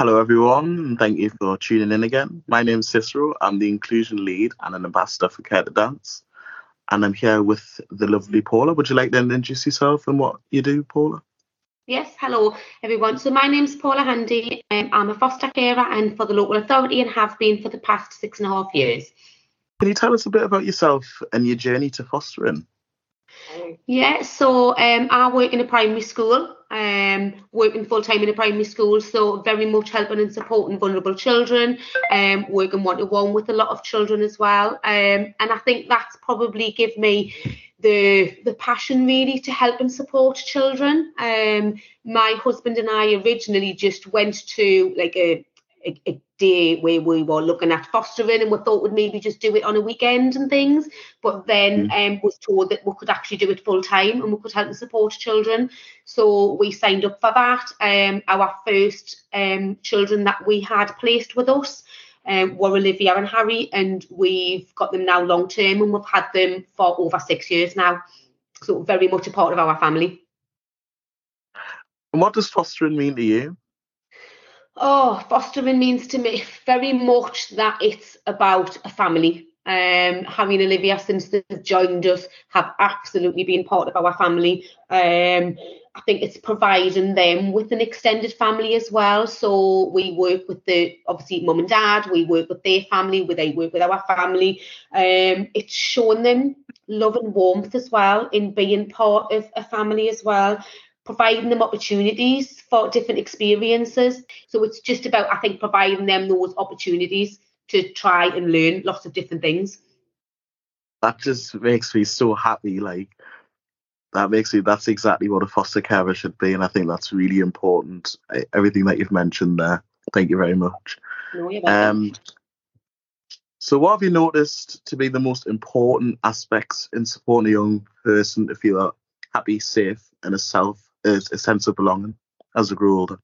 Hello, everyone, thank you for tuning in again. My name is Cicero. I'm the inclusion lead and an ambassador for Care to Dance. And I'm here with the lovely Paula. Would you like to introduce yourself and what you do, Paula? Yes, hello everyone. So my name's Paula Handy. Um, I'm a foster carer and for the local authority and have been for the past six and a half years. Can you tell us a bit about yourself and your journey to fostering? Yeah, so um, I work in a primary school, um, working full time in a primary school, so very much helping and supporting vulnerable children, um, working one to one with a lot of children as well. Um, and I think that's probably give me the the passion really to help and support children. Um, my husband and I originally just went to like a a, a, day where we were looking at fostering and we thought we'd maybe just do it on a weekend and things. But then mm. um, was told that we could actually do it full time and we could help and support children. So we signed up for that. Um, our first um, children that we had placed with us um, were Olivia and Harry and we've got them now long term and we've had them for over six years now. So very much a part of our family. And what does fostering mean to you Oh, fostering means to me very much that it's about a family. Um, Harry and Olivia, since they've joined us, have absolutely been part of our family. Um, I think it's providing them with an extended family as well. So we work with the obviously mum and dad, we work with their family, we they work with our family. Um, it's showing them love and warmth as well in being part of a family as well providing them opportunities for different experiences. So it's just about, I think, providing them those opportunities to try and learn lots of different things. That just makes me so happy. Like, that makes me, that's exactly what a foster carer should be. And I think that's really important. Everything that you've mentioned there. Thank you very much. No, um, so, what have you noticed to be the most important aspects in supporting a young person to feel happy, safe, and a self a sense of belonging as they grow older.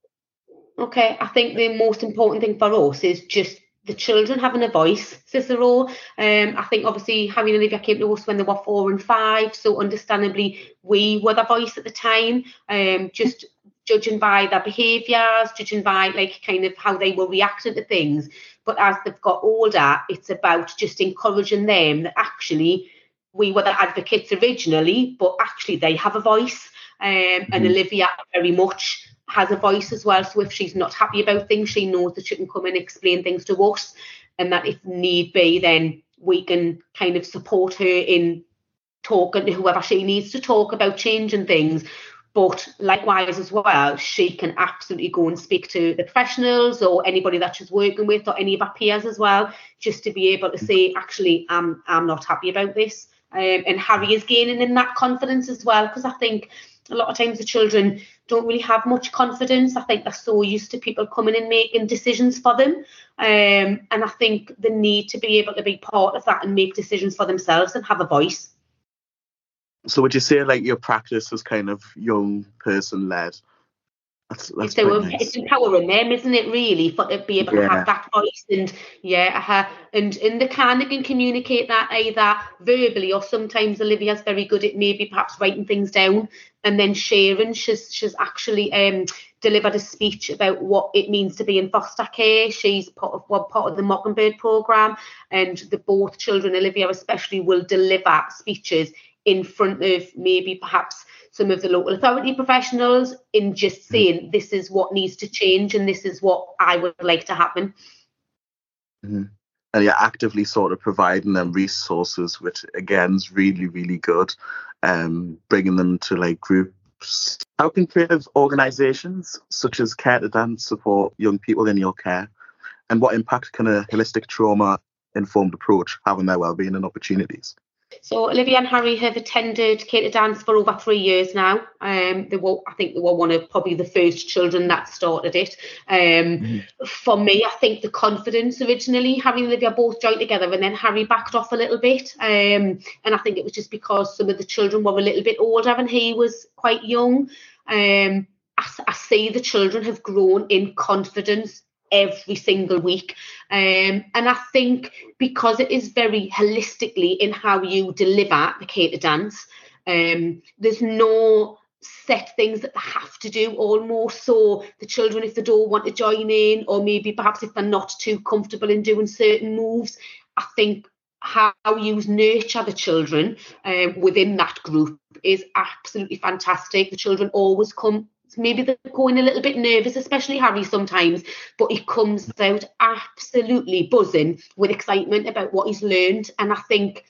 Okay, I think the most important thing for us is just the children having a voice, Cicero. Um, I think obviously Harry and Olivia came to us when they were four and five, so understandably we were the voice at the time. Um, just judging by their behaviours, judging by like kind of how they were reacting to things. But as they've got older, it's about just encouraging them that actually we were the advocates originally, but actually they have a voice. Um, mm-hmm. And Olivia very much has a voice as well. So if she's not happy about things, she knows that she can come and explain things to us, and that if need be, then we can kind of support her in talking to whoever she needs to talk about changing things. But likewise as well, she can absolutely go and speak to the professionals or anybody that she's working with or any of her peers as well, just to be able to say, actually, I'm I'm not happy about this. Um, and Harry is gaining in that confidence as well, because I think a lot of times the children don't really have much confidence. I think they're so used to people coming and making decisions for them. Um, and I think the need to be able to be part of that and make decisions for themselves and have a voice. So would you say like your practice is kind of young person led? That's, that's so nice. it's empowering them, isn't it? Really, for to be able yeah. to have that voice and yeah, uh, and and the kind of can communicate that either verbally or sometimes Olivia's very good at maybe perhaps writing things down and then sharing. She's she's actually um delivered a speech about what it means to be in foster care. She's part of one part of the Mockingbird program, and the both children, Olivia especially, will deliver speeches in front of maybe perhaps some of the local authority professionals in just mm. saying this is what needs to change and this is what I would like to happen. Mm-hmm. And you're actively sort of providing them resources, which again is really, really good. Um, bringing them to like groups. How can creative organisations such as Care to Dance support young people in your care? And what impact can a holistic trauma informed approach have on their well-being and opportunities? So Olivia and Harry have attended Care to Dance for over three years now. Um, they were, I think, they were one of probably the first children that started it. Um, mm-hmm. For me, I think the confidence originally, Harry and Olivia both joined together, and then Harry backed off a little bit. Um, and I think it was just because some of the children were a little bit older and he was quite young. Um, I, I see the children have grown in confidence every single week. Um, and I think because it is very holistically in how you deliver the Care to Dance, um, there's no set things that they have to do almost so the children if they don't want to join in or maybe perhaps if they're not too comfortable in doing certain moves i think how you nurture the children um, within that group is absolutely fantastic the children always come maybe they're going a little bit nervous, especially Harry sometimes, but he comes out absolutely buzzing with excitement about what he's learned. And I think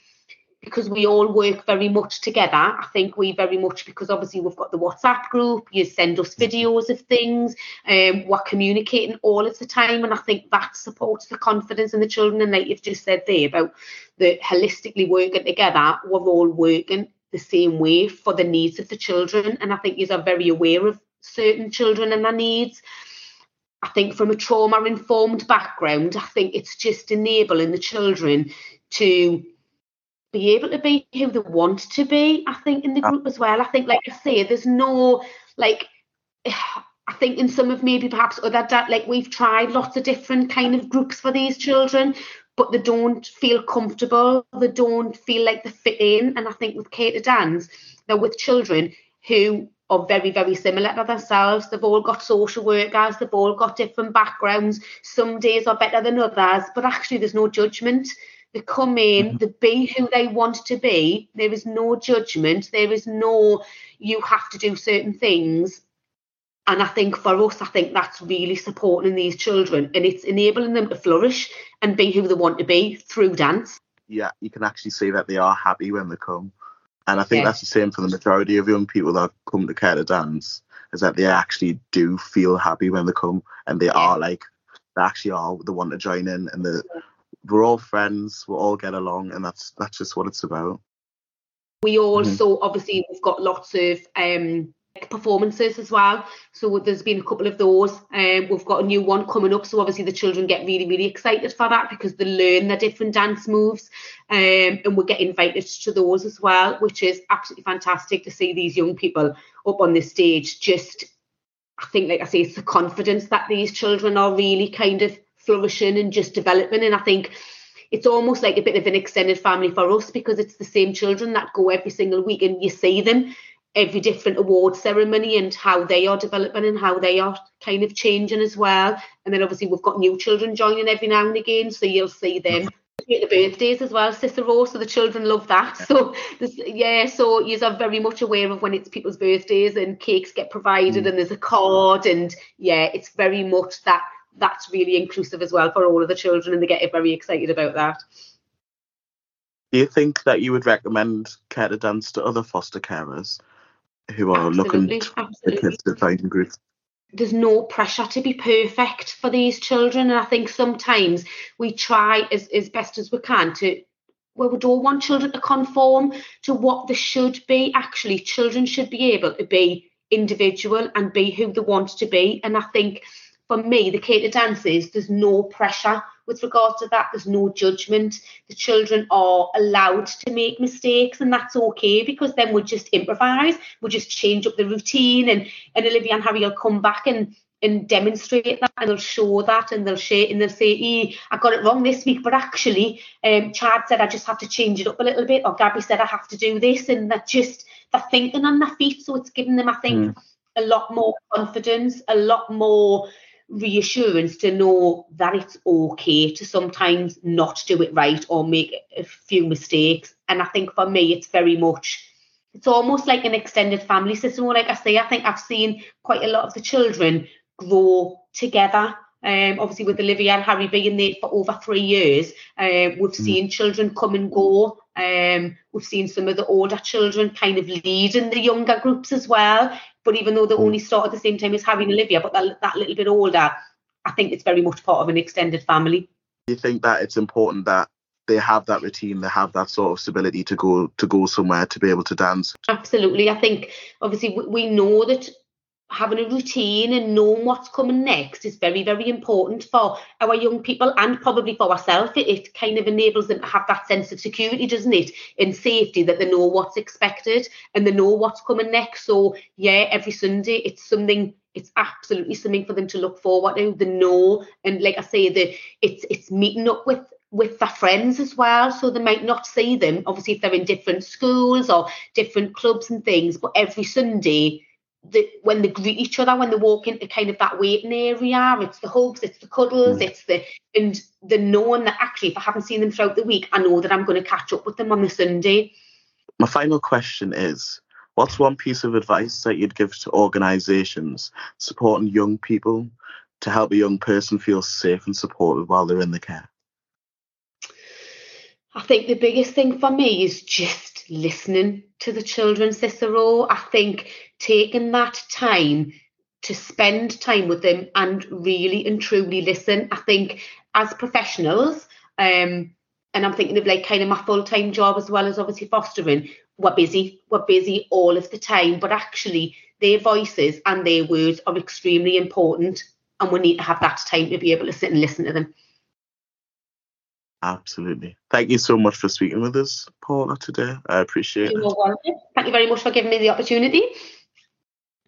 because we all work very much together, I think we very much, because obviously we've got the WhatsApp group, you send us videos of things, um, we're communicating all of the time. And I think that supports the confidence in the children. And like you've just said there about the holistically working together, we're all working the same way for the needs of the children. And I think you are very aware of certain children and their needs. I think from a trauma informed background, I think it's just enabling the children to be able to be who they want to be, I think, in the group as well. I think, like I say, there's no like I think in some of maybe perhaps other like we've tried lots of different kind of groups for these children, but they don't feel comfortable, they don't feel like they fit in. And I think with Care to Dance, they're with children who are very, very similar to themselves. They've all got social workers, they've all got different backgrounds. Some days are better than others, but actually, there's no judgment. They come in, mm-hmm. they be who they want to be. There is no judgment. There is no, you have to do certain things. And I think for us, I think that's really supporting these children and it's enabling them to flourish and be who they want to be through dance. Yeah, you can actually see that they are happy when they come. And I think yeah. that's the same for the majority of young people that come to Care to Dance, is that they actually do feel happy when they come and they yeah. are like, they actually are the one to join in and the, we're all friends, we all get along, and that's that's just what it's about. We also mm-hmm. obviously we've got lots of um performances as well. So there's been a couple of those. Um, we've got a new one coming up. So obviously the children get really, really excited for that because they learn the different dance moves. Um, and we get invited to those as well, which is absolutely fantastic to see these young people up on the stage. Just, I think, like I say, it's the confidence that these children are really kind of flourishing and just developing. And I think it's almost like a bit of an extended family for us because it's the same children that go every single week and you see them every different award ceremony and how they are developing and how they are kind of changing as well. And then obviously we've got new children joining every now and again, so you'll see them the birthdays as well, Cicero. So the children love that. So yeah, so you are very much aware of when it's people's birthdays and cakes get provided mm. and there's a card and yeah, it's very much that that's really inclusive as well for all of the children and they get very excited about that. Do you think that you would recommend care to dance to other foster carers? Who are absolutely, looking absolutely. to find groups there's no pressure to be perfect for these children and i think sometimes we try as, as best as we can to well we don't want children to conform to what they should be. Actually children should be able to be individual and be who they want to be. And i think for me the cater dances there's no pressure with regard to that. There's no judgment. The children are allowed to make mistakes, and that's okay because then we'll just improvise, we'll just change up the routine, and, and Olivia and Harry will come back and and demonstrate that and they'll show that and they'll share and they'll say, e, I got it wrong this week, but actually um, Chad said I just have to change it up a little bit or Gabby said I have to do this and they're just they're thinking on their feet. So it's giving them, I think, mm. a lot more confidence, a lot more reassurance to know that it's okay to sometimes not do it right or make a few mistakes. And I think for me, it's very much, it's almost like an extended family system. Or like I say, I think I've seen quite a lot of the children grow together. Um, obviously, with Olivia and Harry being there for over three years, uh, we've mm. seen children come and go. Um, we've seen some of the older children kind of lead in the younger groups as well. But even though they mm. only start at the same time as Harry and Olivia, but that, that little bit older, I think it's very much part of an extended family. Do you think that it's important that they have that routine, they have that sort of stability to go to go somewhere to be able to dance? Absolutely. I think obviously we know that having a routine and knowing what's coming next is very, very important for our young people and probably for ourselves. It, it, kind of enables them to have that sense of security, doesn't it? In safety, that they know what's expected and they know what's coming next. So, yeah, every Sunday it's something. It's absolutely something for them to look forward to. They know, and like I say, the it's it's meeting up with with their friends as well. So they might not see them, obviously, if they're in different schools or different clubs and things, but every Sunday, the, when they greet each other, when they walk into kind of that waiting area, it's the hugs, it's the cuddles, mm. it's the and the knowing that actually if I haven't seen them throughout the week, I know that I'm going to catch up with them on the Sunday. My final question is what's one piece of advice that you'd give to organisations supporting young people to help a young person feel safe and supported while they're in the care? I think the biggest thing for me is just listening to the children, Cicero. I think taking that time to spend time with them and really and truly listen. I think as professionals, um, and I'm thinking of like kind of my full time job as well as obviously fostering, we're busy, we're busy all of the time, but actually their voices and their words are extremely important and we need to have that time to be able to sit and listen to them. Absolutely. Thank you so much for speaking with us, Paula, today. I appreciate it. Thank you very much for giving me the opportunity.